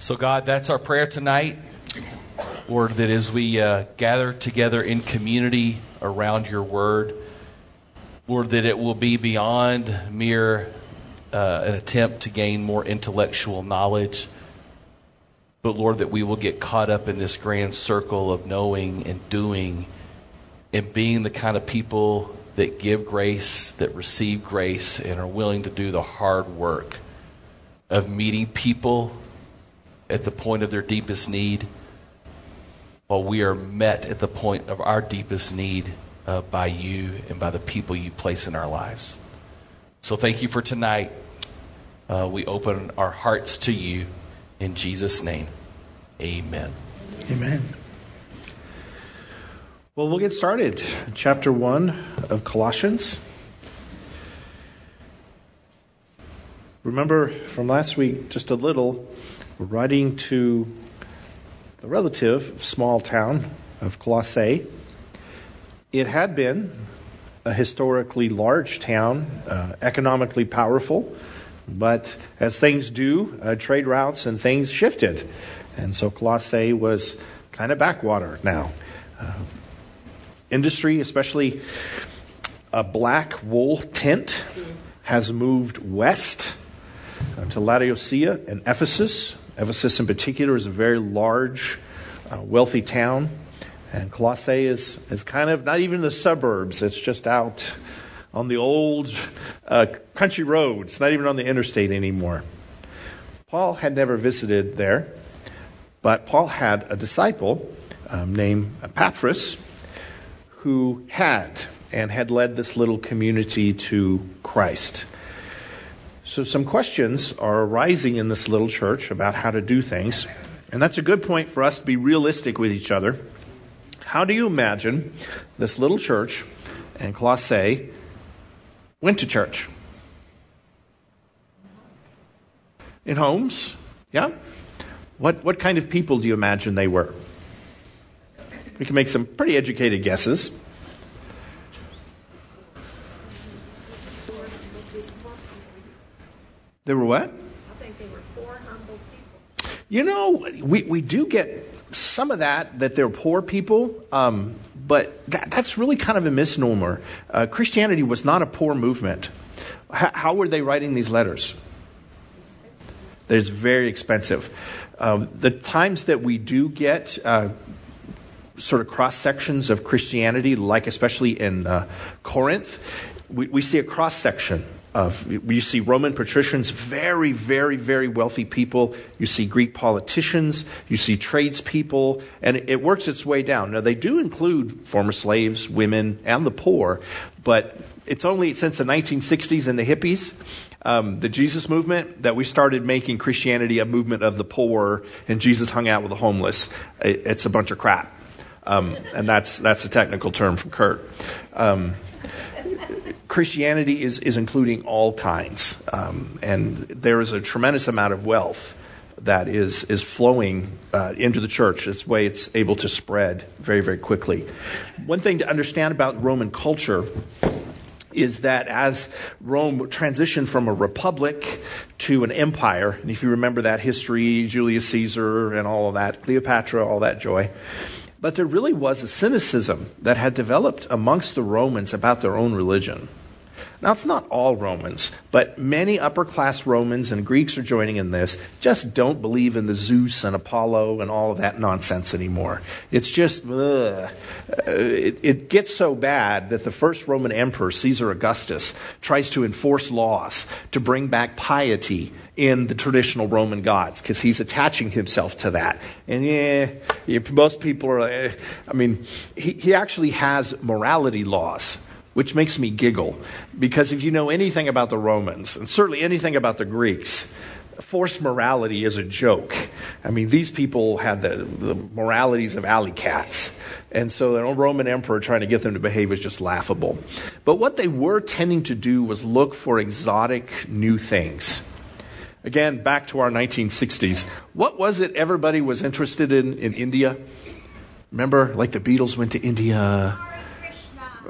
So, God, that's our prayer tonight. Lord, that as we uh, gather together in community around your word, Lord, that it will be beyond mere uh, an attempt to gain more intellectual knowledge, but Lord, that we will get caught up in this grand circle of knowing and doing and being the kind of people that give grace, that receive grace, and are willing to do the hard work of meeting people at the point of their deepest need, while we are met at the point of our deepest need uh, by you and by the people you place in our lives. So thank you for tonight. Uh, we open our hearts to you in Jesus' name. Amen. Amen. Well, we'll get started. Chapter 1 of Colossians. Remember from last week, just a little, we're writing to the relative small town of Colossae. It had been a historically large town, uh, economically powerful, but as things do, uh, trade routes and things shifted. And so Colossae was kind of backwater now. Uh, industry, especially a black wool tent, has moved west uh, to Laodicea and Ephesus. Ephesus, in particular, is a very large, uh, wealthy town. And Colossae is, is kind of not even the suburbs, it's just out on the old uh, country roads, not even on the interstate anymore. Paul had never visited there, but Paul had a disciple um, named Epaphras who had and had led this little community to Christ. So, some questions are arising in this little church about how to do things. And that's a good point for us to be realistic with each other. How do you imagine this little church and Colossae went to church? In homes? Yeah? What, what kind of people do you imagine they were? We can make some pretty educated guesses. They were what? I think they were poor, humble people. You know, we, we do get some of that, that they're poor people, um, but that, that's really kind of a misnomer. Uh, Christianity was not a poor movement. H- how were they writing these letters? It's very expensive. Um, the times that we do get uh, sort of cross sections of Christianity, like especially in uh, Corinth, we, we see a cross section of you see Roman patricians, very, very, very wealthy people. You see Greek politicians. You see tradespeople, and it works its way down. Now they do include former slaves, women, and the poor, but it's only since the 1960s and the hippies. Um, the Jesus movement that we started making Christianity a movement of the poor, and Jesus hung out with the homeless. It, it's a bunch of crap, um, and that's that's a technical term from Kurt. Um, Christianity is, is including all kinds, um, and there is a tremendous amount of wealth that is is flowing uh, into the church. This way, it's able to spread very very quickly. One thing to understand about Roman culture is that as Rome transitioned from a republic to an empire, and if you remember that history, Julius Caesar and all of that, Cleopatra, all that joy. But there really was a cynicism that had developed amongst the Romans about their own religion. Now, it's not all Romans, but many upper class Romans and Greeks are joining in this, just don't believe in the Zeus and Apollo and all of that nonsense anymore. It's just, ugh. It, it gets so bad that the first Roman emperor, Caesar Augustus, tries to enforce laws to bring back piety in the traditional Roman gods because he's attaching himself to that. And yeah, most people are, eh, I mean, he, he actually has morality laws which makes me giggle. Because if you know anything about the Romans, and certainly anything about the Greeks, forced morality is a joke. I mean, these people had the, the moralities of alley cats. And so the Roman emperor trying to get them to behave was just laughable. But what they were tending to do was look for exotic new things. Again, back to our 1960s. What was it everybody was interested in in India? Remember, like the Beatles went to India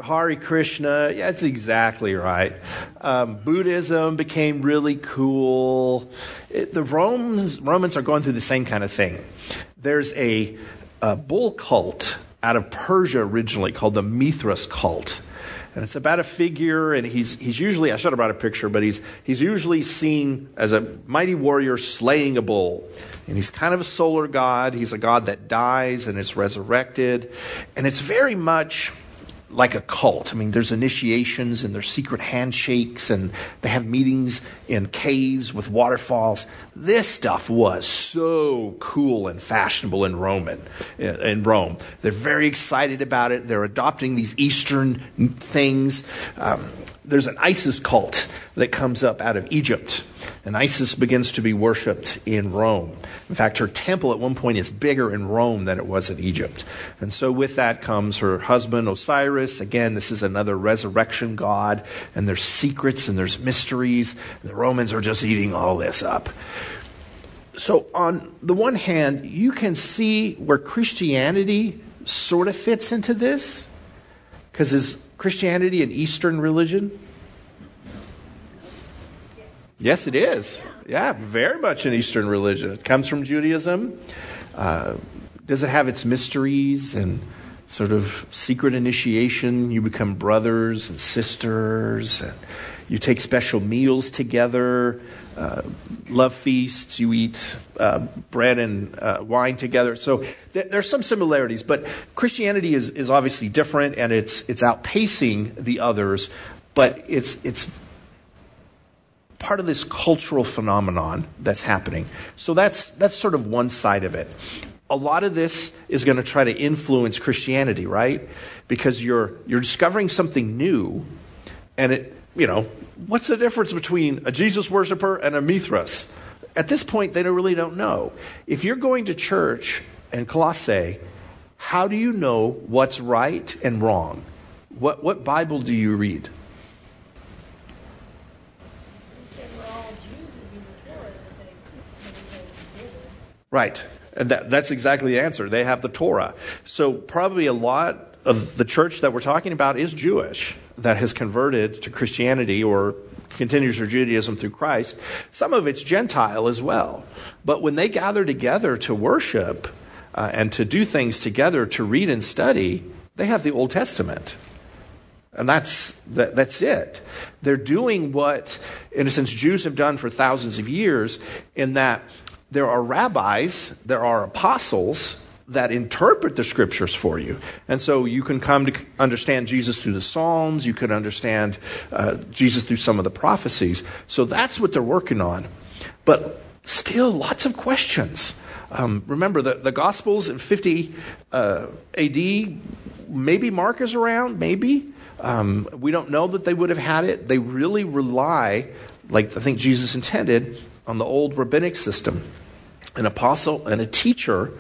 Hare Krishna, yeah, that's exactly right. Um, Buddhism became really cool. It, the Romans, Romans are going through the same kind of thing. There's a, a bull cult out of Persia originally called the Mithras cult. And it's about a figure, and he's, he's usually, I should have brought a picture, but he's, he's usually seen as a mighty warrior slaying a bull. And he's kind of a solar god. He's a god that dies and is resurrected. And it's very much like a cult. I mean, there's initiations and there's secret handshakes and they have meetings in caves with waterfalls. This stuff was so cool and fashionable in Roman in Rome. They're very excited about it. They're adopting these Eastern things. Um, there's an Isis cult that comes up out of Egypt. And Isis begins to be worshipped in Rome. In fact, her temple at one point is bigger in Rome than it was in Egypt. And so with that comes her husband Osiris. Again, this is another resurrection god. And there's secrets and there's mysteries. The Romans are just eating all this up. So, on the one hand, you can see where Christianity sort of fits into this. Because is Christianity an Eastern religion? Yes, it is. Yeah, very much an Eastern religion. It comes from Judaism. Uh, does it have its mysteries and sort of secret initiation? You become brothers and sisters. And you take special meals together, uh, love feasts. You eat uh, bread and uh, wine together. So th- there's some similarities, but Christianity is, is obviously different, and it's it's outpacing the others. But it's it's part of this cultural phenomenon that's happening. So that's, that's sort of one side of it. A lot of this is going to try to influence Christianity, right? Because you're, you're discovering something new, and it, you know, what's the difference between a Jesus worshiper and a Mithras? At this point, they don't, really don't know. If you're going to church in Colossae, how do you know what's right and wrong? What, what Bible do you read? Right. And that, that's exactly the answer. They have the Torah. So, probably a lot of the church that we're talking about is Jewish that has converted to Christianity or continues their Judaism through Christ. Some of it's Gentile as well. But when they gather together to worship uh, and to do things together to read and study, they have the Old Testament. And that's, that, that's it. They're doing what, in a sense, Jews have done for thousands of years, in that there are rabbis, there are apostles that interpret the scriptures for you. And so you can come to understand Jesus through the Psalms, you can understand uh, Jesus through some of the prophecies. So that's what they're working on. But still, lots of questions. Um, remember, the, the Gospels in 50 uh, AD, maybe Mark is around, maybe. Um, we don't know that they would have had it. They really rely, like I think Jesus intended, on the old rabbinic system. An apostle and a teacher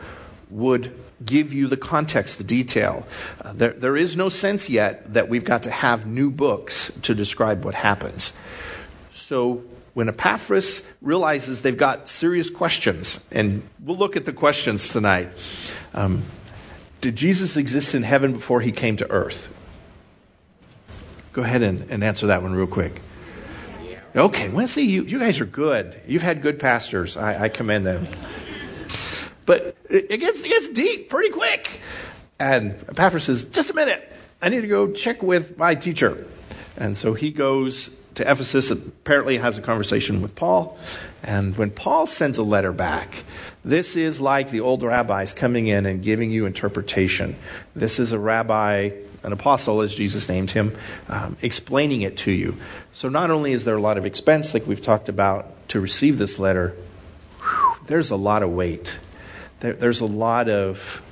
would give you the context, the detail. Uh, there, there is no sense yet that we've got to have new books to describe what happens. So when Epaphras realizes they've got serious questions, and we'll look at the questions tonight. Um, did Jesus exist in heaven before he came to earth? Go ahead and, and answer that one real quick. Okay, well, see, you, you guys are good. You've had good pastors. I, I commend them. But it, gets, it gets deep pretty quick. And Epaphras says, Just a minute. I need to go check with my teacher. And so he goes to Ephesus, apparently has a conversation with Paul. And when Paul sends a letter back, this is like the old rabbis coming in and giving you interpretation. This is a rabbi an apostle, as Jesus named him, um, explaining it to you. So not only is there a lot of expense, like we've talked about, to receive this letter, whew, there's a lot of weight. There, there's a lot of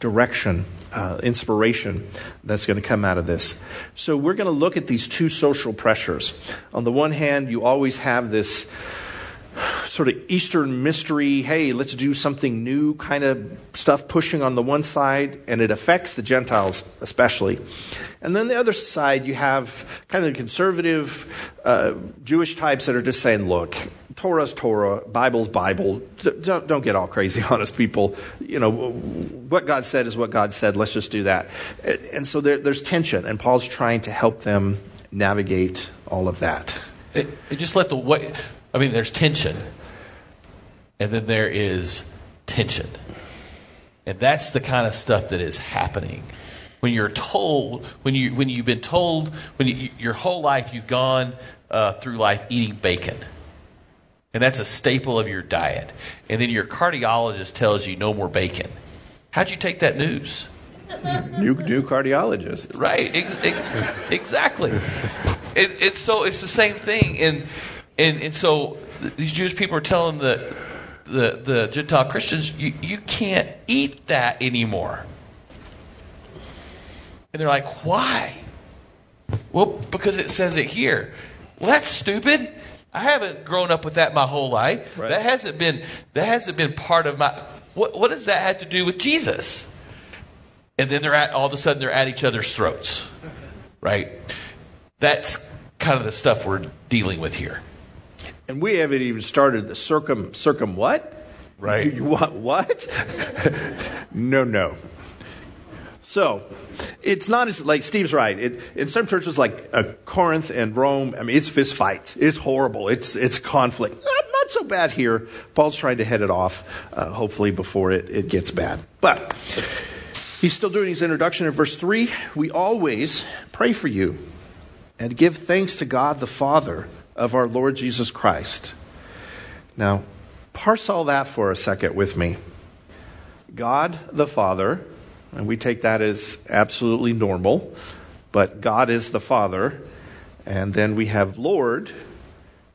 direction, uh, inspiration that's going to come out of this. So we're going to look at these two social pressures. On the one hand, you always have this sort of Eastern mystery, hey, let's do something new kind of stuff pushing on the one side, and it affects the Gentiles especially. And then the other side, you have kind of conservative uh, Jewish types that are just saying, look, Torah's Torah, Bible's Bible. Don't, don't get all crazy on us, people. You know, what God said is what God said. Let's just do that. And- so there, there's tension, and Paul's trying to help them navigate all of that. It, it just let the way. I mean, there's tension, and then there is tension, and that's the kind of stuff that is happening when you're told when you when you've been told when you, your whole life you've gone uh, through life eating bacon, and that's a staple of your diet, and then your cardiologist tells you no more bacon. How'd you take that news? New, new cardiologist. Right, ex- ex- exactly. It, it's so it's the same thing, and and and so these Jewish people are telling the the, the Gentile Christians, you, you can't eat that anymore. And they're like, why? Well, because it says it here. Well, that's stupid. I haven't grown up with that my whole life. Right. That hasn't been that hasn't been part of my. What what does that have to do with Jesus? and then they're at all of a sudden they're at each other's throats right that's kind of the stuff we're dealing with here And we haven't even started the circum, circum what? Right. You, you want what? no, no. So, it's not as, like Steve's right. It, in some churches like uh, Corinth and Rome, I mean, it's fist fights. It's horrible. It's, it's conflict. Not, not so bad here. Paul's trying to head it off, uh, hopefully, before it, it gets bad. But he's still doing his introduction in verse 3. We always pray for you and give thanks to God the Father of our Lord Jesus Christ. Now, parse all that for a second with me. God the Father, and we take that as absolutely normal, but God is the Father. And then we have Lord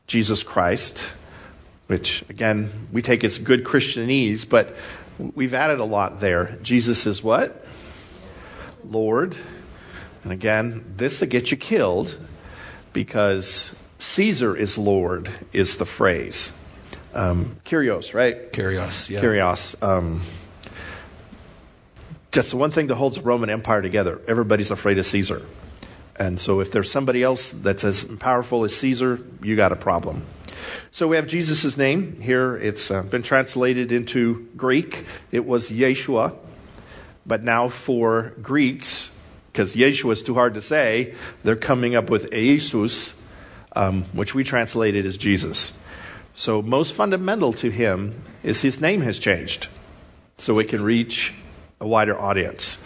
Jesus Christ, which again, we take as good Christianese, but we've added a lot there. Jesus is what? Lord. And again, this will get you killed because Caesar is Lord, is the phrase. Um, Kyrios, right? Kyrios, yeah. Kyrios. Um, that's the one thing that holds the Roman Empire together. Everybody's afraid of Caesar. And so if there's somebody else that's as powerful as Caesar, you got a problem. So we have Jesus' name here. It's uh, been translated into Greek. It was Yeshua. But now for Greeks, because Yeshua is too hard to say, they're coming up with Jesus, um, which we translated as Jesus. So most fundamental to him is his name has changed so it can reach a wider audience.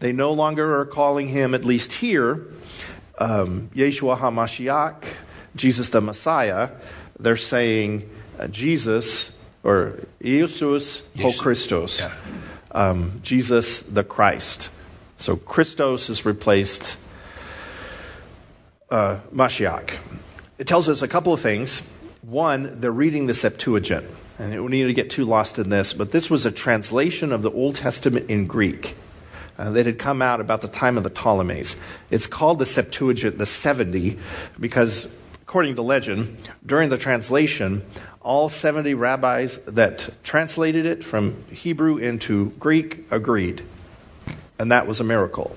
They no longer are calling him, at least here, um, Yeshua HaMashiach, Jesus the Messiah. They're saying uh, Jesus or Jesus Ho Christos, Yeah. um, Jesus the Christ. So Christos is replaced uh, Mashiach. It tells us a couple of things. One, they're reading the Septuagint. And we need to get too lost in this, but this was a translation of the Old Testament in Greek uh, that had come out about the time of the Ptolemies. It's called the Septuagint, the 70, because according to legend, during the translation, all 70 rabbis that translated it from Hebrew into Greek agreed. And that was a miracle.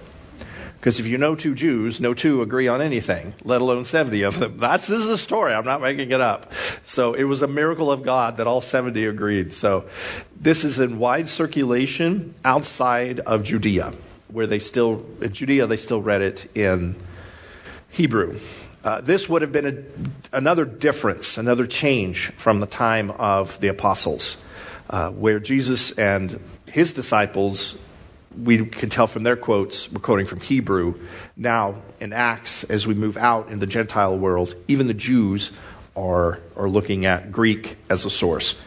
Because if you know two Jews, no two agree on anything, let alone 70 of them. That's this is a story. I'm not making it up. So it was a miracle of God that all 70 agreed. So this is in wide circulation outside of Judea, where they still, in Judea, they still read it in Hebrew. Uh, this would have been a, another difference, another change from the time of the apostles, uh, where Jesus and his disciples we can tell from their quotes, we're quoting from Hebrew. Now, in Acts, as we move out in the Gentile world, even the Jews are, are looking at Greek as a source.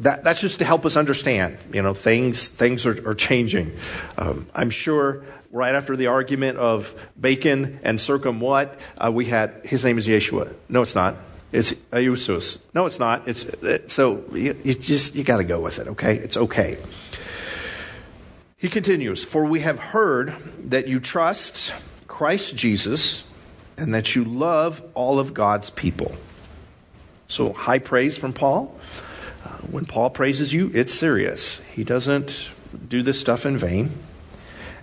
That, that's just to help us understand. You know, things, things are, are changing. Um, I'm sure right after the argument of Bacon and Circum what, uh, we had, his name is Yeshua. No, it's not. It's Iesous. No, it's not. It's, it, so you, you just, you got to go with it, okay? It's okay. He continues, For we have heard that you trust Christ Jesus and that you love all of God's people. So, high praise from Paul. Uh, when Paul praises you, it's serious. He doesn't do this stuff in vain.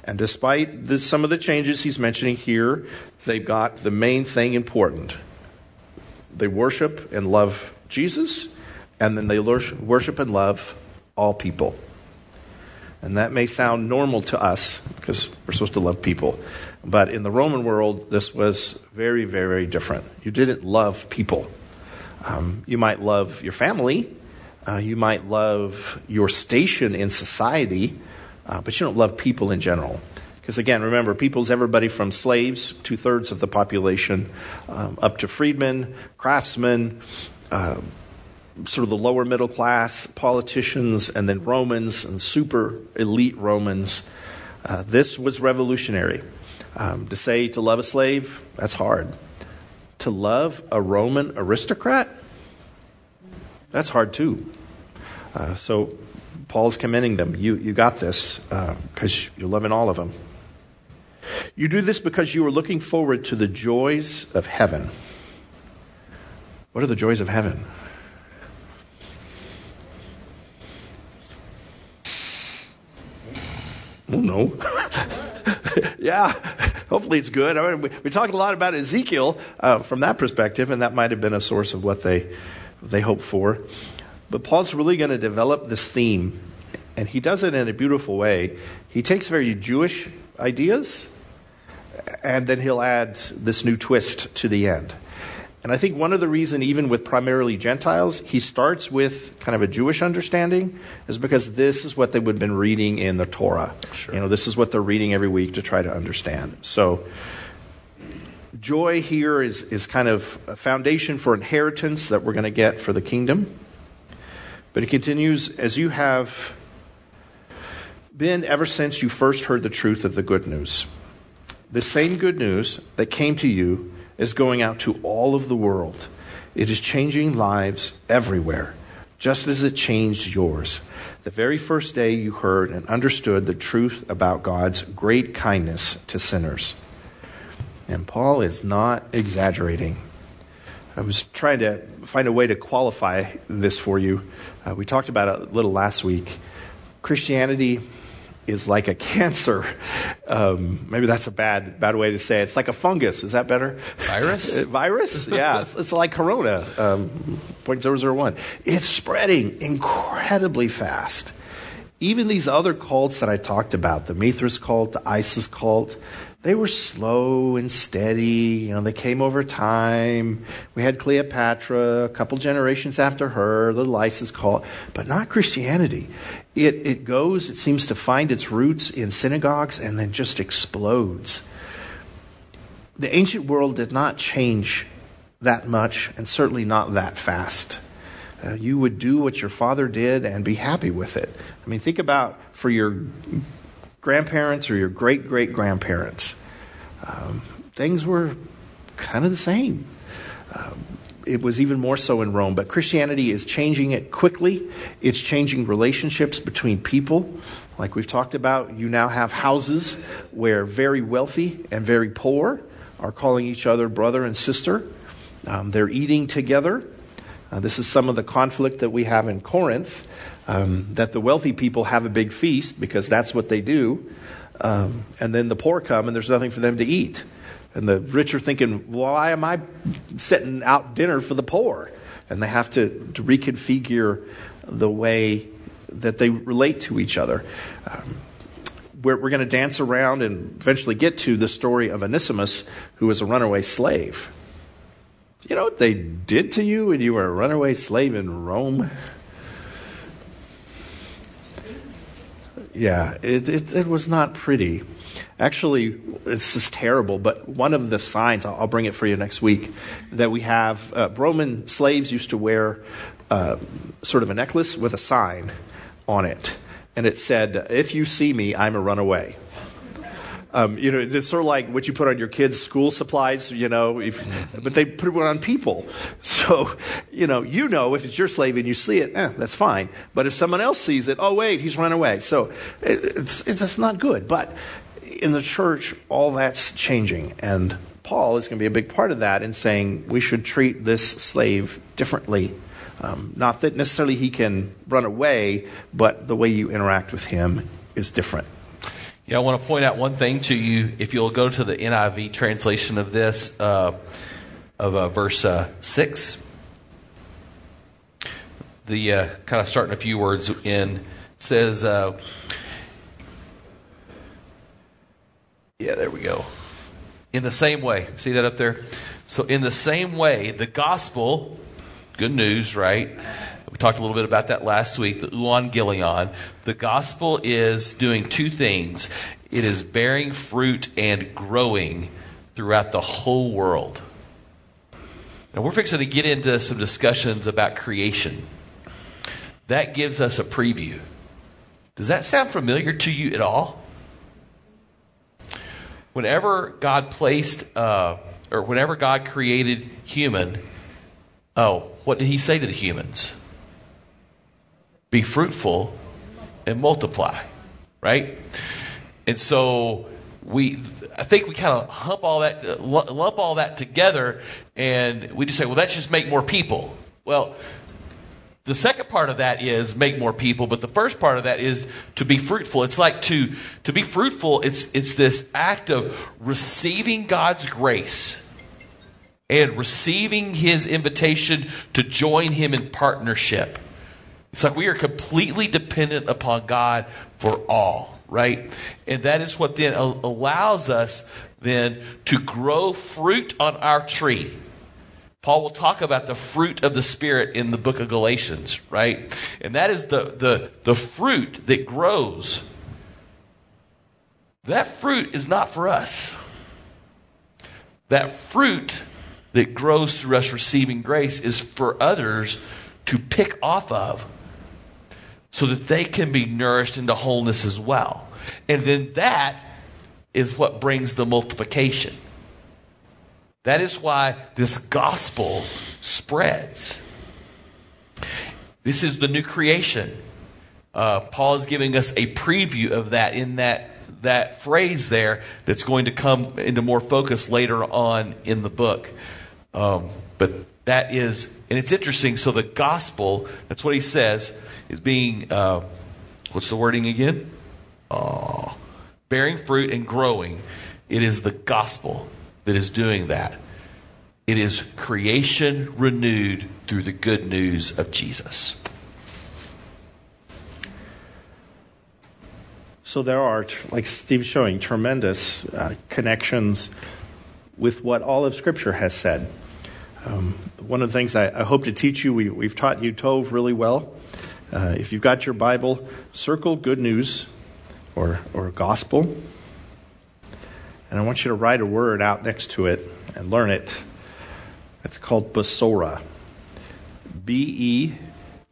And despite this, some of the changes he's mentioning here, they've got the main thing important They worship and love Jesus, and then they worship and love all people. And that may sound normal to us because we're supposed to love people. But in the Roman world, this was very, very different. You didn't love people. Um, you might love your family, uh, you might love your station in society, uh, but you don't love people in general. Because again, remember, people's everybody from slaves, two thirds of the population, um, up to freedmen, craftsmen, uh, sort of the lower middle class, politicians, and then Romans and super elite Romans. Uh, this was revolutionary. Um, to say to love a slave, that's hard. To love a Roman aristocrat, that's hard too. Uh, so Paul's commending them. You, you got this because uh, you're loving all of them. You do this because you are looking forward to the joys of heaven. What are the joys of heaven? Oh, no. yeah, hopefully it's good. I mean, we, we, talked a lot about Ezekiel uh, from that perspective, and that might have been a source of what they, they hoped for. But Paul's really going to develop this theme, and he does it in a beautiful way. He takes very Jewish ideas, and then he'll add this new twist to the end. And I think one of the reason, even with primarily Gentiles, he starts with kind of a Jewish understanding, is because this is what they would have been reading in the Torah. Sure. You know, this is what they're reading every week to try to understand. So, joy here is, is kind of a foundation for inheritance that we're going to get for the kingdom. But it continues, as you have been ever since you first heard the truth of the good news. The same good news that came to you is going out to all of the world. It is changing lives everywhere, just as it changed yours. The very first day you heard and understood the truth about God's great kindness to sinners. And Paul is not exaggerating. I was trying to find a way to qualify this for you. Uh, we talked about it a little last week. Christianity is like a cancer. Um, maybe that's a bad bad way to say it. It's like a fungus. Is that better? Virus? Uh, virus? Yeah. it's, it's, like corona. Um, 0.001. It's spreading incredibly fast. Even these other cults that I talked about, the Mithras cult, the Isis cult, they were slow and steady. You know, they came over time. We had Cleopatra, a couple generations after her, the Isis cult, but not Christianity. It, it goes, it seems to find its roots in synagogues and then just explodes. The ancient world did not change that much, and certainly not that fast. Uh, you would do what your father did and be happy with it. I mean, think about for your grandparents or your great great grandparents, um, things were kind of the same. Um, it was even more so in Rome, but Christianity is changing it quickly. It's changing relationships between people. Like we've talked about, you now have houses where very wealthy and very poor are calling each other brother and sister. Um, they're eating together. Uh, this is some of the conflict that we have in Corinth um, that the wealthy people have a big feast because that's what they do. Um, and then the poor come and there's nothing for them to eat. And the rich are thinking, why am I setting out dinner for the poor? And they have to, to reconfigure the way that they relate to each other. Um, we're, we're going to dance around and eventually get to the story of Onesimus, who was a runaway slave. You know what they did to you when you were a runaway slave in Rome? Yeah, it, it, it, was not pretty. Actually, it's just terrible, but one of the signs, I'll, I'll bring it for you next week, that we have uh, Roman slaves used to wear uh, sort of a necklace with a sign on it. And it said, If you see me, I'm a runaway. Um, you know, it's sort of like what you put on your kids' school supplies, you know, if, but they put it on people. So, you know, you know if it's your slave and you see it, eh, that's fine. But if someone else sees it, oh, wait, he's run away. So it, it's, it's just not good. But in the church, all that's changing. And Paul is going to be a big part of that in saying we should treat this slave differently. Um, not that necessarily he can run away, but the way you interact with him is different. Yeah, I want to point out one thing to you. If you'll go to the NIV translation of this, uh, of uh, verse uh, 6. The uh, kind of starting a few words in says, uh, yeah, there we go. In the same way, see that up there? So, in the same way, the gospel, good news, right? Talked a little bit about that last week, the euangelion. The gospel is doing two things it is bearing fruit and growing throughout the whole world. Now, we're fixing to get into some discussions about creation. That gives us a preview. Does that sound familiar to you at all? Whenever God placed, uh, or whenever God created human, oh, what did He say to the humans? Be fruitful and multiply, right? And so we, I think we kind of hump all that, uh, lump all that together, and we just say, well, let's just make more people. Well, the second part of that is make more people, but the first part of that is to be fruitful. It's like to to be fruitful. It's it's this act of receiving God's grace and receiving His invitation to join Him in partnership. It's like we are completely dependent upon God for all, right? And that is what then allows us then to grow fruit on our tree. Paul will talk about the fruit of the Spirit in the book of Galatians, right? And that is the, the, the fruit that grows. That fruit is not for us. That fruit that grows through us receiving grace is for others to pick off of so that they can be nourished into wholeness as well. And then that is what brings the multiplication. That is why this gospel spreads. This is the new creation. Uh, Paul is giving us a preview of that in that that phrase there that's going to come into more focus later on in the book. Um, but that is, and it's interesting. So the gospel, that's what he says, is being, uh, what's the wording again? Uh, bearing fruit and growing. It is the gospel that is doing that. It is creation renewed through the good news of Jesus. So there are, like Steve's showing, tremendous uh, connections with what all of Scripture has said. Um, one of the things I, I, hope to teach you, we, have taught you Tov really well. Uh, if you've got your Bible, circle good news or, or gospel. And I want you to write a word out next to it and learn it. It's called Besorah. B E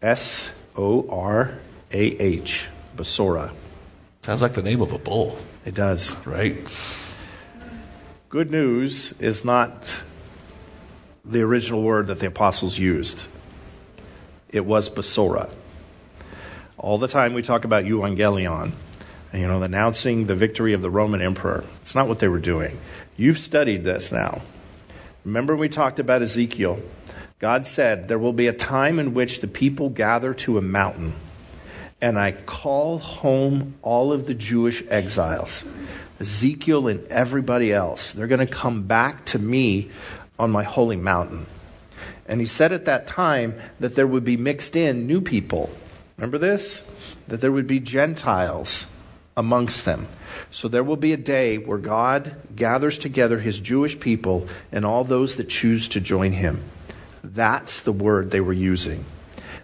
S O R A H. Besorah. Sounds like the name of a bull. It does. Right? Good news is not the original word that the apostles used, it was Besorah. All the time we talk about euangelion, you know, announcing the victory of the Roman emperor. It's not what they were doing. You've studied this now. Remember we talked about Ezekiel? God said, There will be a time in which the people gather to a mountain, and I call home all of the Jewish exiles. Ezekiel and everybody else. They're going to come back to me on my holy mountain. And he said at that time that there would be mixed in new people. Remember this? That there would be Gentiles amongst them. So there will be a day where God gathers together his Jewish people and all those that choose to join him. That's the word they were using.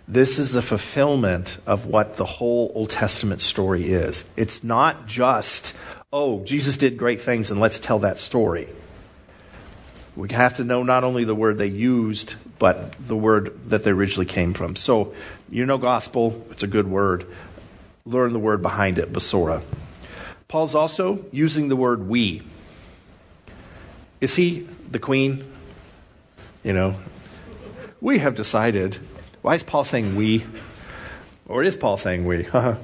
This is the fulfillment of what the whole Old Testament story is. It's not just, oh, Jesus did great things and let's tell that story. We have to know not only the word they used, but the word that they originally came from. So, you know, gospel, it's a good word learn the word behind it, Besorah. Paul's also using the word we. Is he the queen? You know, we have decided. Why is Paul saying we? Or is Paul saying we? Uh-huh.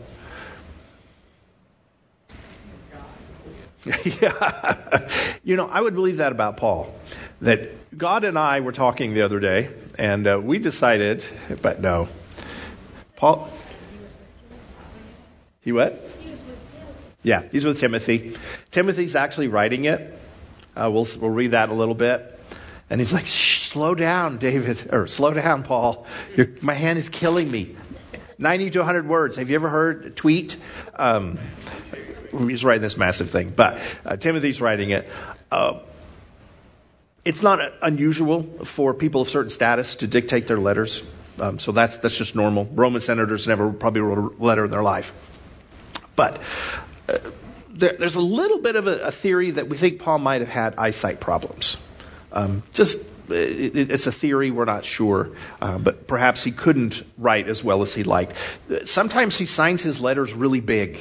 yeah. you know, I would believe that about Paul. That God and I were talking the other day, and uh, we decided, but no. Paul, he what? Yeah, he's with Timothy. Timothy's actually writing it. Uh, we'll, we'll read that a little bit. And he's like, slow down, David, or slow down, Paul. Your, my hand is killing me. 90 to 100 words. Have you ever heard a tweet? Um, he's writing this massive thing, but uh, Timothy's writing it. Uh, it's not unusual for people of certain status to dictate their letters. Um, so that's, that's just normal. Roman senators never probably wrote a letter in their life. But uh, there, there's a little bit of a, a, theory that we think Paul might have had eyesight problems. Um, just it, it's a theory, we're not sure, uh, but perhaps he couldn't write as well as he liked. Sometimes he signs his letters really big,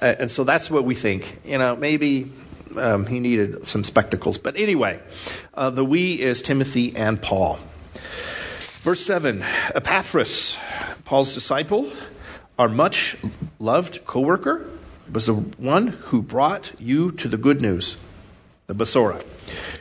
uh, and so that's what we think. You know, maybe um, he needed some spectacles. But anyway, uh, the we is Timothy and Paul. Verse 7 Epaphras, Paul's disciple, our much loved co worker, was the one who brought you to the good news, the Besorah.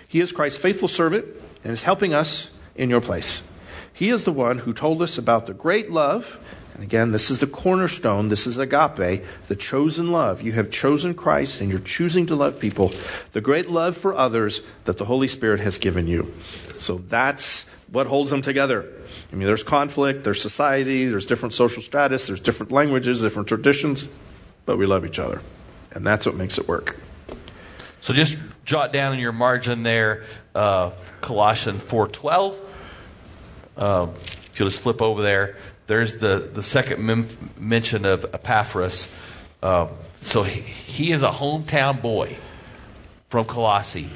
He is Christ's faithful servant and is helping us in your place. He is the one who told us about the great love. And again, this is the cornerstone. This is agape, the chosen love. You have chosen Christ and you're choosing to love people. The great love for others that the Holy Spirit has given you. So that's what holds them together. I mean, there's conflict, there's society, there's different social status, there's different languages, different traditions, but we love each other. And that's what makes it work. So just jot down in your margin there uh, Colossians 4.12. Uh, if you'll just flip over there, there's the, the second mem- mention of Epaphras. Uh, so he, he is a hometown boy from Colossae.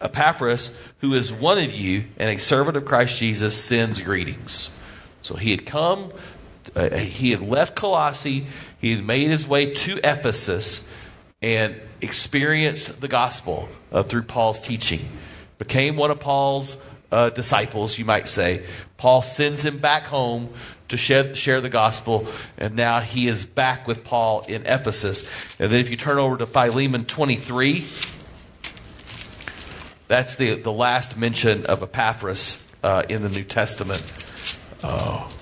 Epaphras, who is one of you and a servant of Christ Jesus, sends greetings. So he had come, uh, he had left Colossae, he had made his way to Ephesus and experienced the gospel uh, through Paul's teaching became one of Paul's uh, disciples, you might say. Paul sends him back home to share, share the gospel, and now he is back with Paul in Ephesus. And then if you turn over to Philemon 23, that's the, the last mention of Epaphras uh, in the New Testament. Oh.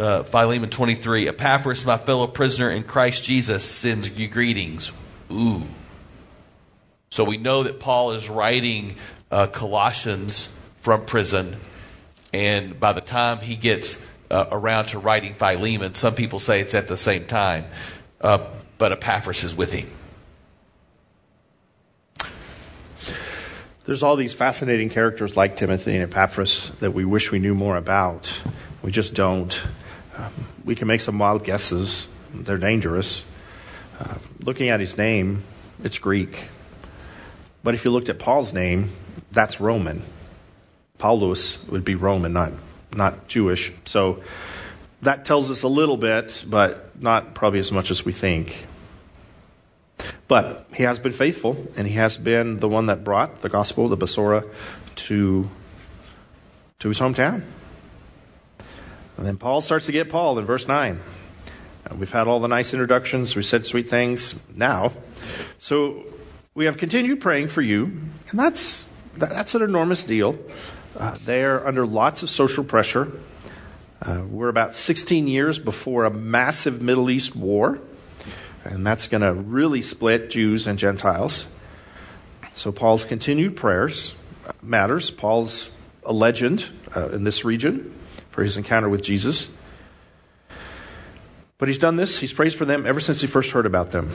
Uh, Philemon 23, Epaphras, my fellow prisoner in Christ Jesus, sends you greetings. Ooh. So we know that Paul is writing uh, Colossians from prison, and by the time he gets uh, around to writing Philemon, some people say it's at the same time, uh, but Epaphras is with him. There's all these fascinating characters like Timothy and Epaphras that we wish we knew more about. We just don't. Um, we can make some wild guesses. They're dangerous. Uh, looking at his name, it's Greek. But if you looked at Paul's name, that's Roman. Paulus would be Roman, not, not Jewish. So that tells us a little bit, but not probably as much as we think. But he has been faithful, and he has been the one that brought the gospel, the Besorah, to, to his hometown. And then Paul starts to get Paul in verse 9. And we've had all the nice introductions, we said sweet things. Now, so we have continued praying for you, and that's, that's an enormous deal. Uh, they are under lots of social pressure. Uh, we're about 16 years before a massive Middle East war, and that's going to really split Jews and Gentiles. So Paul's continued prayers matters. Paul's a legend uh, in this region for his encounter with Jesus. But he's done this, he's prayed for them ever since he first heard about them.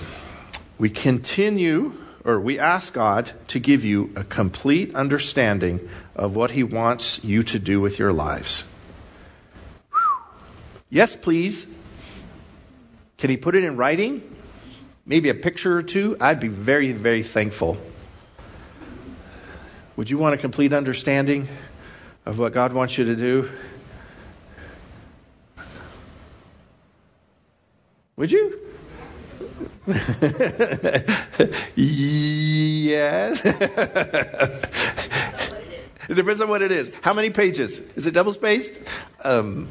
We continue or we ask God to give you a complete understanding of what He wants you to do with your lives. Yes, please. Can He put it in writing? Maybe a picture or two? I'd be very, very thankful. Would you want a complete understanding of what God wants you to do? Would you? yes. it depends on what it is. How many pages? Is it double spaced? Um,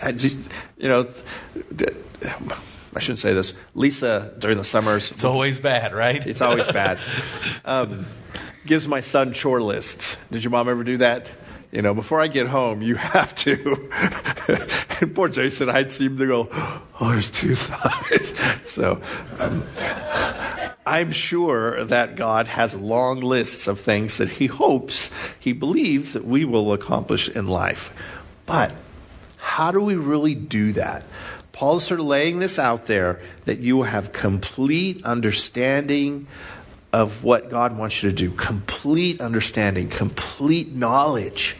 I just, you know, I shouldn't say this. Lisa, during the summers. It's always bad, right? It's always bad. Um, gives my son chore lists. Did your mom ever do that? You know, before I get home, you have to. and poor Jason, I'd seem to go, oh, there's two thighs. So, um, I'm sure that God has long lists of things that He hopes, He believes that we will accomplish in life. But how do we really do that? Paul's sort of laying this out there that you have complete understanding of what God wants you to do, complete understanding, complete knowledge.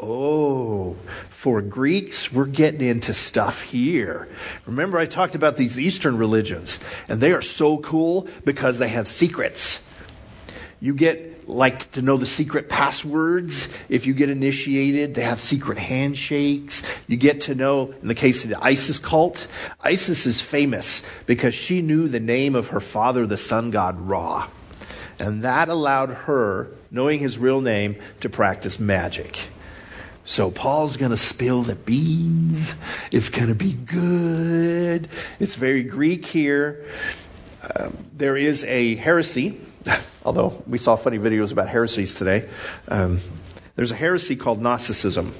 Oh, for Greeks, we're getting into stuff here. Remember, I talked about these Eastern religions, and they are so cool because they have secrets. You get like to know the secret passwords if you get initiated. They have secret handshakes. You get to know, in the case of the Isis cult, Isis is famous because she knew the name of her father, the sun god Ra. And that allowed her, knowing his real name, to practice magic. So Paul's going to spill the beans. It's going to be good. It's very Greek here. Um, there is a heresy, although we saw funny videos about heresies today. Um, there's a heresy called Gnosticism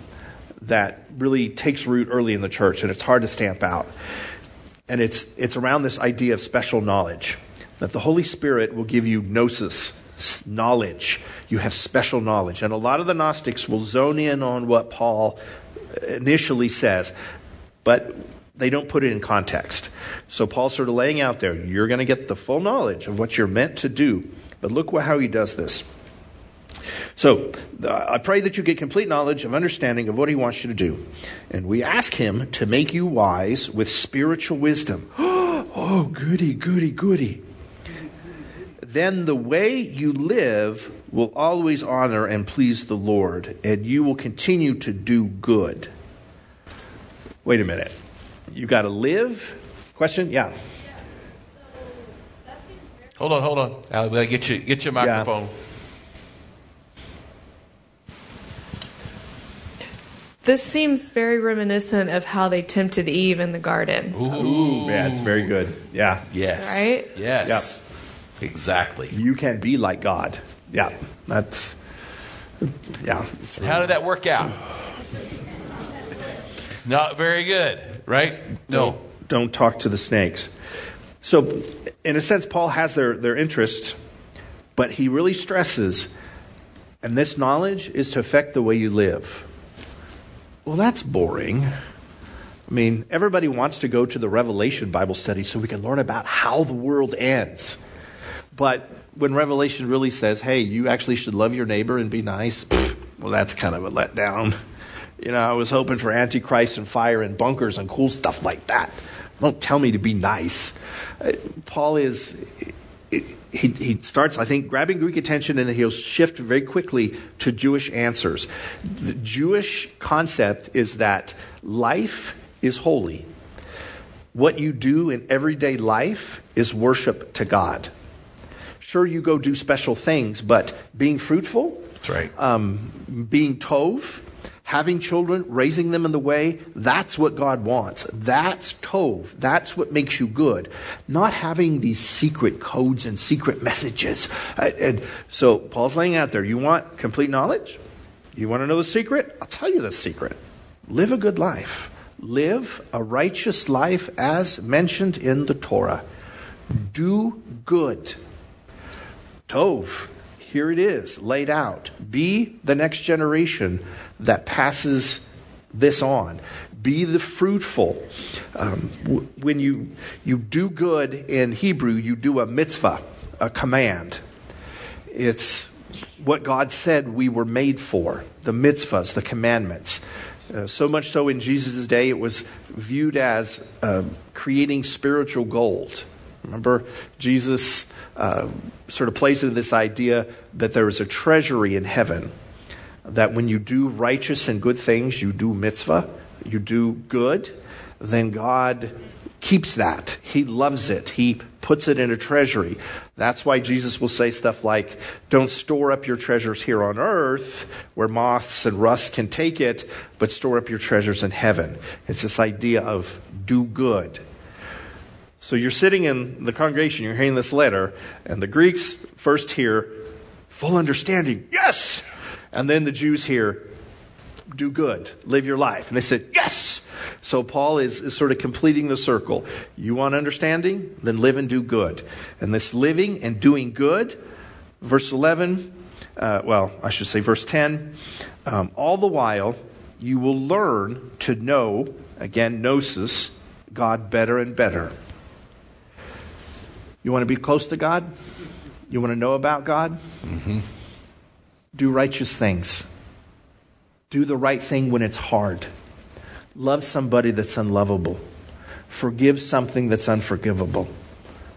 that really takes root early in the church, and it's hard to stamp out. And it's, it's around this idea of special knowledge that the Holy Spirit will give you gnosis, knowledge. You have special knowledge. And a lot of the Gnostics will zone in on what Paul uh, initially says, but they don't put it in context. So Paul's sort of laying out there, you're going to get the full knowledge of what you're meant to do. But look how he does this. So I pray that you get complete knowledge of understanding of what he wants you to do. And we ask him to make you wise with spiritual wisdom. oh, goody, goody, goody then the way you live will always honor and please the Lord, and you will continue to do good. Wait a minute. You got to live? Question? Yeah. Hold on, hold on. I'll get you get your microphone. Yeah. This seems very reminiscent of how they tempted Eve in the garden. Ooh, yeah, it's very good. Yeah. Yes. Right? Yes. Yep. Exactly. You can be like God. Yeah, that's yeah. Really How did that work out? Not very good, right? No. Don't, don't talk to the snakes. So, in a sense, Paul has their, their interest, but he really stresses, and this knowledge is to affect the way you live. Well, that's boring. I mean, everybody wants to go to the Revelation Bible study so we can learn about how the world ends. But when Revelation really says, hey, you actually should love your neighbor and be nice, well, that's kind of a letdown. You know, I was hoping for Antichrist and fire and bunkers and cool stuff like that. Don't tell me to be nice. Uh, Paul is, he, he starts, I think, grabbing Greek attention and then he'll shift very quickly to Jewish answers. The Jewish concept is that life is holy. What you do in everyday life is worship to God. Sure, you go do special things, but being fruitful, that's right. Um, being tov, having children, raising them in the way, that's what God wants. That's tov. That's what makes you good. Not having these secret codes and secret messages. Uh, and so Paul's laying out there, you want complete knowledge? You want to know the secret? I'll tell you the secret. Live a good life. Live a righteous life as mentioned in the Torah. Do good. Tov, here it is, laid out. Be the next generation that passes this on. Be the fruitful. Um, w- when you, you do good in Hebrew, you do a mitzvah, a command. It's what God said we were made for the mitzvahs, the commandments. Uh, so much so in Jesus' day, it was viewed as uh, creating spiritual gold. Remember, Jesus uh, sort of plays into this idea that there is a treasury in heaven. That when you do righteous and good things, you do mitzvah, you do good, then God keeps that. He loves it. He puts it in a treasury. That's why Jesus will say stuff like, Don't store up your treasures here on earth where moths and rust can take it, but store up your treasures in heaven. It's this idea of do good so you're sitting in the congregation, you're hearing this letter, and the Greeks first hear full understanding, yes! And then the Jews hear, do good, live your life. And they said, Yes! So Paul is, is sort of completing the circle. You want understanding? Then live and do good. And this living and doing good, verse 11, uh, well, I should say verse 10, um, all the while you will learn to know, again, gnosis, God better and better. You want to be close to God? You want to know about God? Mm-hmm. Do righteous things. Do the right thing when it's hard. Love somebody that's unlovable. Forgive something that's unforgivable.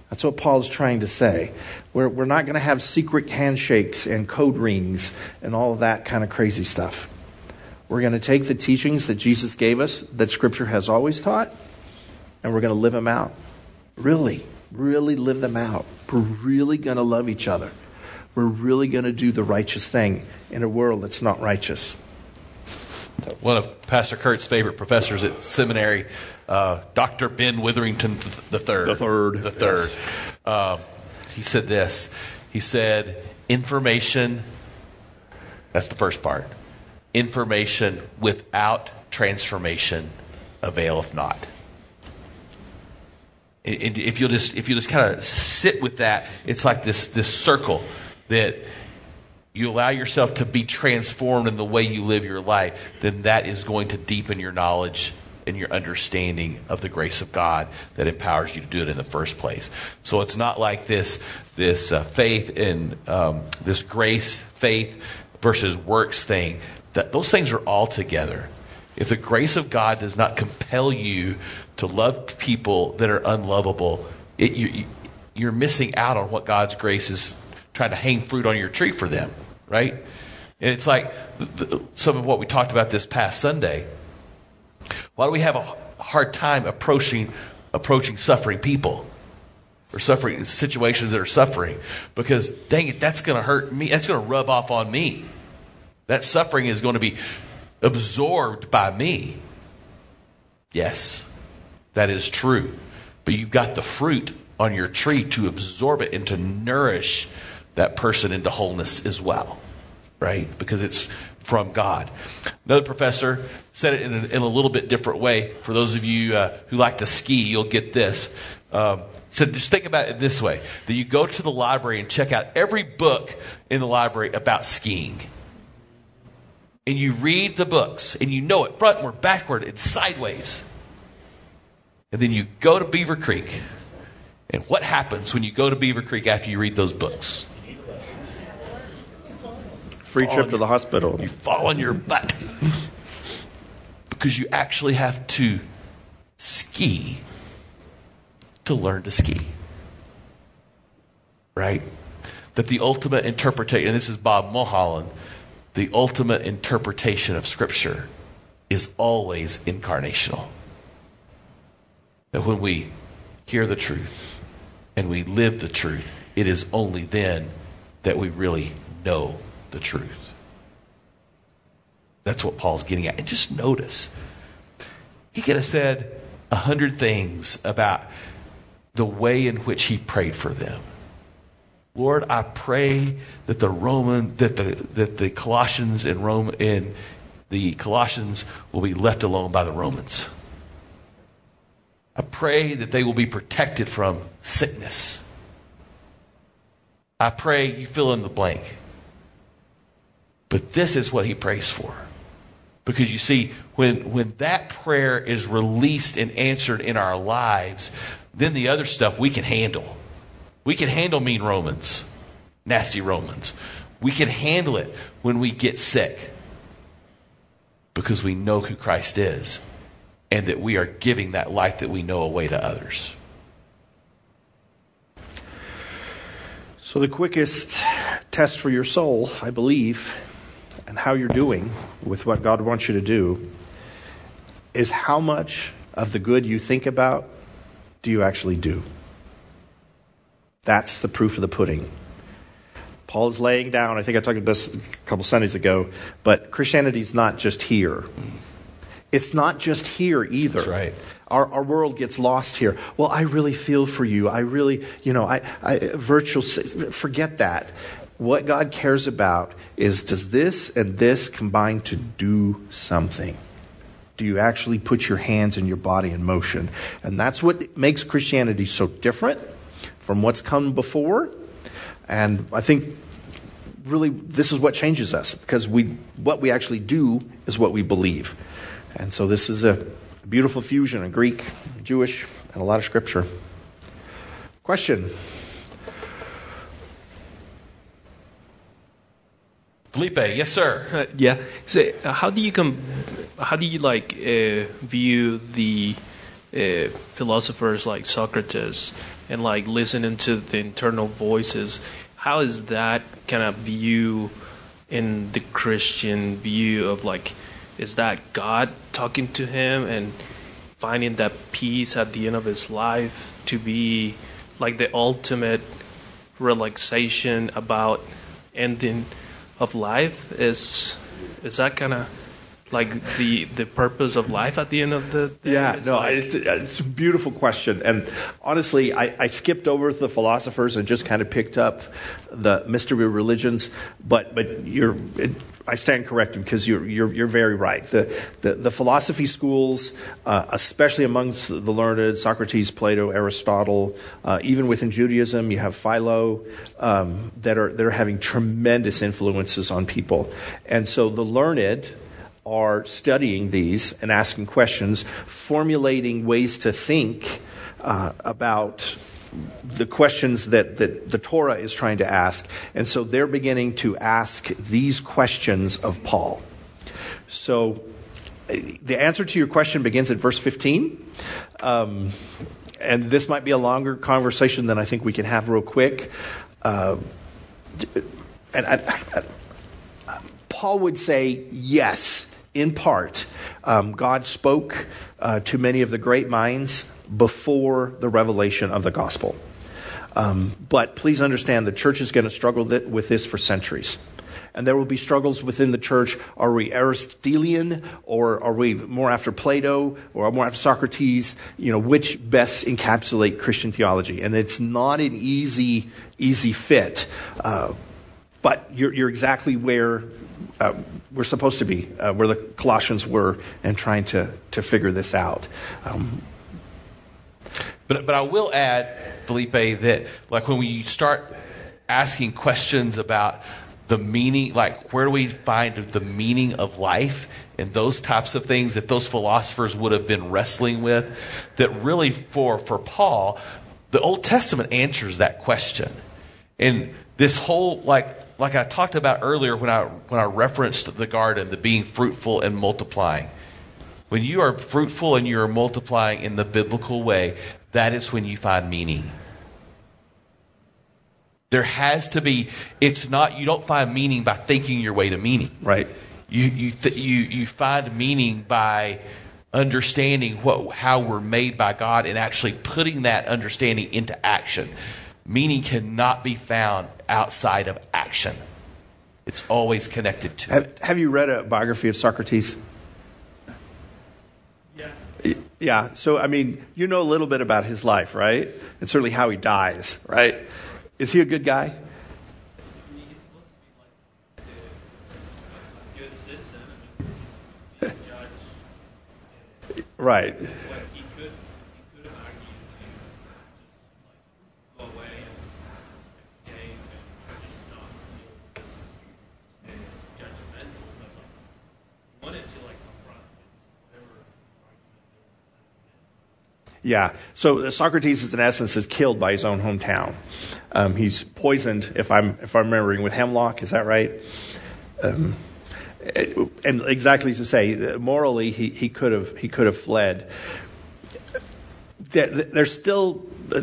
That's what Paul's trying to say. We're, we're not going to have secret handshakes and code rings and all of that kind of crazy stuff. We're going to take the teachings that Jesus gave us, that Scripture has always taught, and we're going to live them out. Really, really live them out. We're really going to love each other. We're really going to do the righteous thing in a world that's not righteous one of Pastor Kurt's favorite professors at seminary, uh, Dr. Ben Witherington the third. The third. The third. Yes. Uh, he said this. He said, "Information." That's the first part. Information without transformation availeth not. If you'll just if you just kind of sit with that, it's like this this circle that you allow yourself to be transformed in the way you live your life, then that is going to deepen your knowledge and your understanding of the grace of God that empowers you to do it in the first place. So it's not like this this uh, faith and um, this grace, faith versus works thing. That those things are all together. If the grace of God does not compel you to love people that are unlovable, it, you, you're missing out on what God's grace is trying to hang fruit on your tree for them right? And it's like some of what we talked about this past Sunday. Why do we have a hard time approaching approaching suffering people or suffering situations that are suffering? Because dang it, that's going to hurt me. That's going to rub off on me. That suffering is going to be absorbed by me. Yes, that is true. But you've got the fruit on your tree to absorb it and to nourish that person into wholeness as well, right? Because it's from God. Another professor said it in a, in a little bit different way. For those of you uh, who like to ski, you'll get this. Um, so just think about it this way that you go to the library and check out every book in the library about skiing. And you read the books and you know it frontward, backward, and sideways. And then you go to Beaver Creek. And what happens when you go to Beaver Creek after you read those books? Free trip to the hospital. You fall on your butt. because you actually have to ski to learn to ski. Right? That the ultimate interpretation, and this is Bob Mulholland, the ultimate interpretation of Scripture is always incarnational. That when we hear the truth and we live the truth, it is only then that we really know the truth. That's what Paul's getting at. And just notice, he could have said a hundred things about the way in which he prayed for them. Lord, I pray that the Roman that the that the Colossians in Rome in the Colossians will be left alone by the Romans. I pray that they will be protected from sickness. I pray you fill in the blank. But this is what he prays for. Because you see, when, when that prayer is released and answered in our lives, then the other stuff we can handle. We can handle mean Romans, nasty Romans. We can handle it when we get sick because we know who Christ is and that we are giving that life that we know away to others. So, the quickest test for your soul, I believe, and how you're doing with what God wants you to do is how much of the good you think about do you actually do? That's the proof of the pudding. Paul is laying down, I think I talked about this a couple Sundays ago, but Christianity is not just here. It's not just here either. That's right. Our, our world gets lost here. Well, I really feel for you. I really, you know, I, I virtual, forget that what God cares about is does this and this combine to do something? Do you actually put your hands and your body in motion? And that's what makes Christianity so different from what's come before. And I think really this is what changes us because we what we actually do is what we believe. And so this is a beautiful fusion of Greek, Jewish, and a lot of scripture. Question. Felipe, yes, sir. Uh, yeah. So, uh, how do you com- How do you like uh, view the uh, philosophers like Socrates and like listening to the internal voices? How is that kind of view in the Christian view of like, is that God talking to him and finding that peace at the end of his life to be like the ultimate relaxation about ending of life is is that kind of like the the purpose of life at the end of the day? Yeah, It's no, like- it's, it's a beautiful question. And honestly, I, I skipped over the philosophers and just kind of picked up the mystery religions. But but you're, I stand corrected because you're, you're, you're very right. The, the, the philosophy schools, uh, especially amongst the learned, Socrates, Plato, Aristotle, uh, even within Judaism, you have Philo, um, that, are, that are having tremendous influences on people. And so the learned, are studying these and asking questions, formulating ways to think uh, about the questions that, that the Torah is trying to ask. And so they're beginning to ask these questions of Paul. So the answer to your question begins at verse 15. Um, and this might be a longer conversation than I think we can have real quick. Uh, and I, I, Paul would say, yes, in part. Um, God spoke uh, to many of the great minds before the revelation of the gospel. Um, but please understand the church is going to struggle with this for centuries. And there will be struggles within the church. Are we Aristotelian or are we more after Plato or more after Socrates? You know, which best encapsulate Christian theology? And it's not an easy, easy fit. Uh, but you're, you're exactly where uh, we're supposed to be, uh, where the Colossians were, and trying to, to figure this out. Um, But, but I will add, Felipe, that like when we start asking questions about the meaning, like where do we find the meaning of life and those types of things that those philosophers would have been wrestling with, that really for, for Paul, the Old Testament answers that question. And this whole, like, like I talked about earlier when I, when I referenced the garden, the being fruitful and multiplying. When you are fruitful and you are multiplying in the biblical way, that is when you find meaning. There has to be, it's not, you don't find meaning by thinking your way to meaning. right. You, you, th- you, you find meaning by understanding what, how we're made by God and actually putting that understanding into action. Meaning cannot be found outside of action. It's always connected to it. Have, have you read a biography of Socrates? Yeah. So I mean, you know a little bit about his life, right? And certainly how he dies, right? Is he a good guy? Right. Yeah. So uh, Socrates, is, in essence, is killed by his own hometown. Um, he's poisoned, if I'm if I'm remembering, with hemlock. Is that right? Um, eh, and exactly as you say, uh, morally, he, he could have he could have fled. There's still, uh,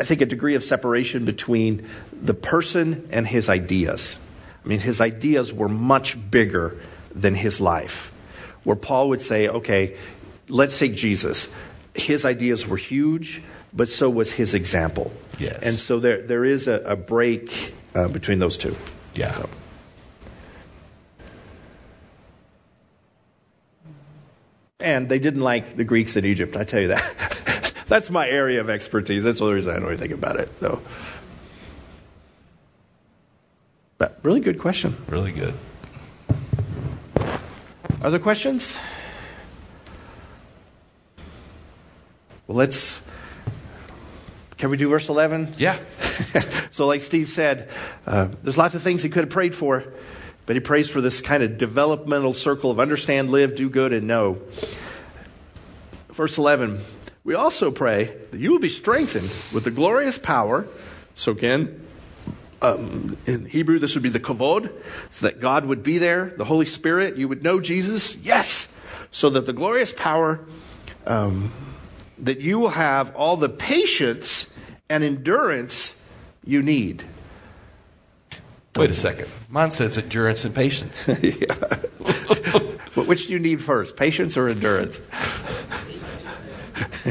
I think, a degree of separation between the person and his ideas. I mean, his ideas were much bigger than his life. Where Paul would say, okay, let's take Jesus. His ideas were huge, but so was his example. Yes. And so there, there is a, a break uh, between those two. Yeah. So. And they didn't like the Greeks in Egypt, I tell you that. That's my area of expertise. That's the only reason I know anything about it. So, But really good question. Really good. Other questions? Well, let's. Can we do verse 11? Yeah. so, like Steve said, uh, there's lots of things he could have prayed for, but he prays for this kind of developmental circle of understand, live, do good, and know. Verse 11, we also pray that you will be strengthened with the glorious power. So, again, um, in Hebrew, this would be the kavod, so that God would be there, the Holy Spirit, you would know Jesus, yes, so that the glorious power, um, that you will have all the patience and endurance you need. Wait a second. Mine says endurance and patience. Which do you need first, patience or endurance?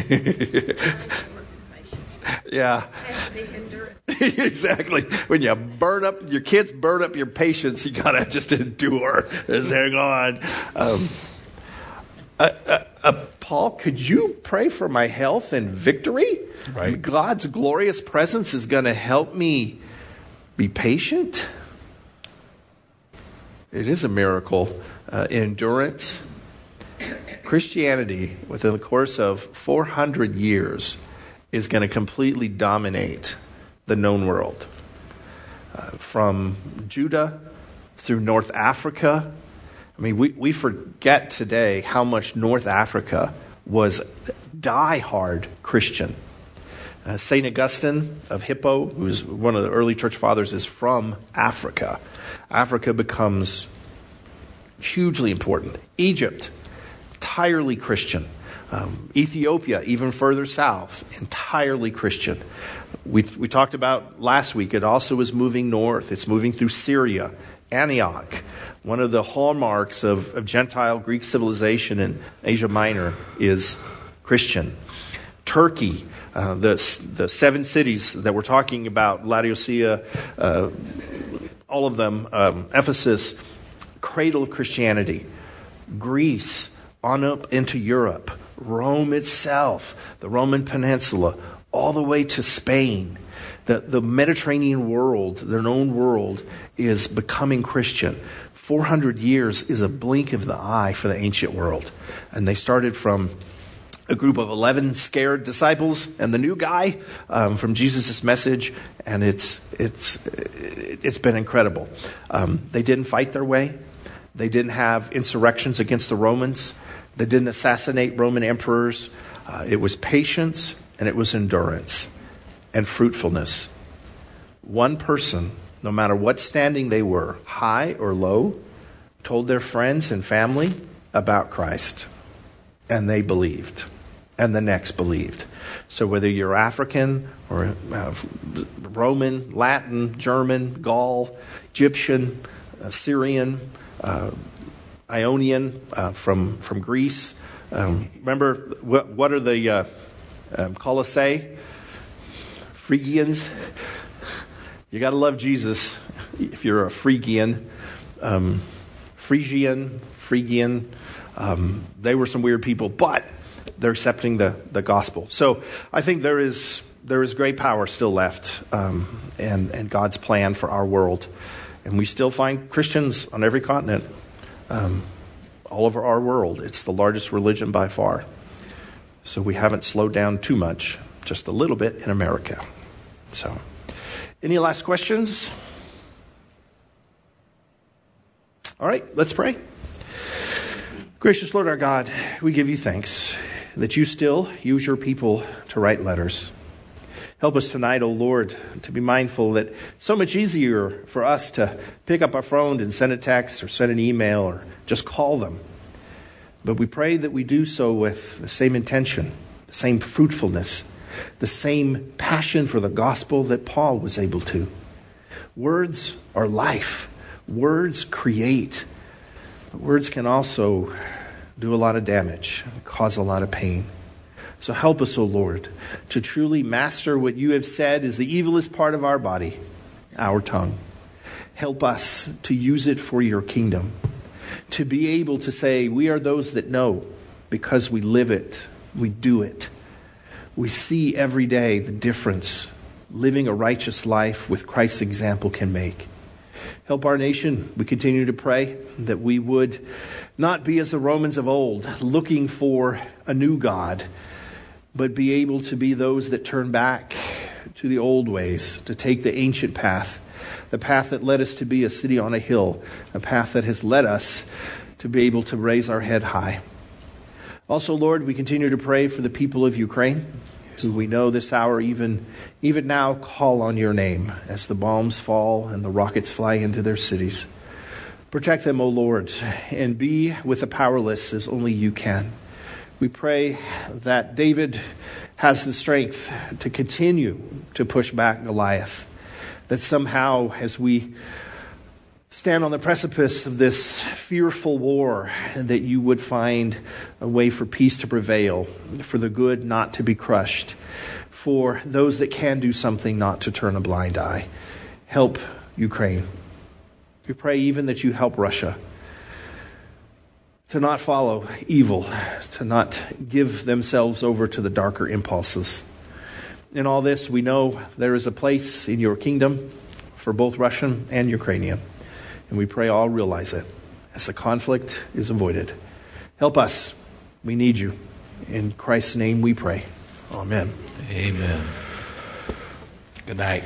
yeah. Has to be endurance. exactly. When you burn up your kids, burn up your patience. You gotta just endure. Just hang on. Um, uh, uh, uh, Paul, could you pray for my health and victory? Right. God's glorious presence is going to help me be patient. It is a miracle. Uh, endurance. Christianity, within the course of 400 years, is going to completely dominate the known world. Uh, from Judah through North Africa. I mean, we, we forget today how much North Africa was die-hard Christian. Uh, St. Augustine of Hippo, who's one of the early church fathers, is from Africa. Africa becomes hugely important. Egypt, entirely Christian. Um, Ethiopia, even further south, entirely Christian. We, we talked about last week, it also is moving north. It's moving through Syria, Antioch. One of the hallmarks of, of Gentile Greek civilization in Asia Minor is Christian. Turkey, uh, the, the seven cities that we're talking about, Laodicea, uh, all of them, um, Ephesus, cradle of Christianity. Greece, on up into Europe, Rome itself, the Roman Peninsula, all the way to Spain. The, the Mediterranean world, their known world, is becoming Christian. 400 years is a blink of the eye for the ancient world. And they started from a group of 11 scared disciples and the new guy um, from Jesus' message, and it's, it's, it's been incredible. Um, they didn't fight their way, they didn't have insurrections against the Romans, they didn't assassinate Roman emperors. Uh, it was patience and it was endurance and fruitfulness. One person, no matter what standing they were, high or low, told their friends and family about Christ, and they believed, and the next believed. So whether you're African or uh, Roman, Latin, German, Gaul, Egyptian, uh, Syrian, uh, Ionian uh, from from Greece. Um, remember what, what are the uh, um, Colossae? Phrygians. You got to love Jesus if you're a Phrygian. Um, Phrygian, Phrygian. Um, they were some weird people, but they're accepting the, the gospel. So I think there is there is great power still left, um, and and God's plan for our world, and we still find Christians on every continent, um, all over our world. It's the largest religion by far. So we haven't slowed down too much, just a little bit in America. So, any last questions? All right, let's pray. Gracious Lord our God, we give you thanks that you still use your people to write letters. Help us tonight, O oh Lord, to be mindful that it's so much easier for us to pick up our phone and send a text or send an email or just call them. But we pray that we do so with the same intention, the same fruitfulness, the same passion for the gospel that Paul was able to. Words are life, words create. Words can also do a lot of damage, cause a lot of pain. So help us, O Lord, to truly master what you have said is the evilest part of our body, our tongue. Help us to use it for your kingdom, to be able to say, We are those that know because we live it, we do it. We see every day the difference living a righteous life with Christ's example can make. Help our nation. We continue to pray that we would not be as the Romans of old, looking for a new God, but be able to be those that turn back to the old ways, to take the ancient path, the path that led us to be a city on a hill, a path that has led us to be able to raise our head high. Also, Lord, we continue to pray for the people of Ukraine, who we know this hour, even, even now, call on your name as the bombs fall and the rockets fly into their cities. Protect them, O Lord, and be with the powerless as only you can. We pray that David has the strength to continue to push back Goliath, that somehow, as we stand on the precipice of this fearful war, and that you would find a way for peace to prevail, for the good not to be crushed, for those that can do something not to turn a blind eye. Help Ukraine. We pray even that you help Russia to not follow evil, to not give themselves over to the darker impulses. In all this, we know there is a place in your kingdom for both Russian and Ukrainian. And we pray all realize it as the conflict is avoided. Help us. We need you. In Christ's name we pray. Amen. Amen. Good night.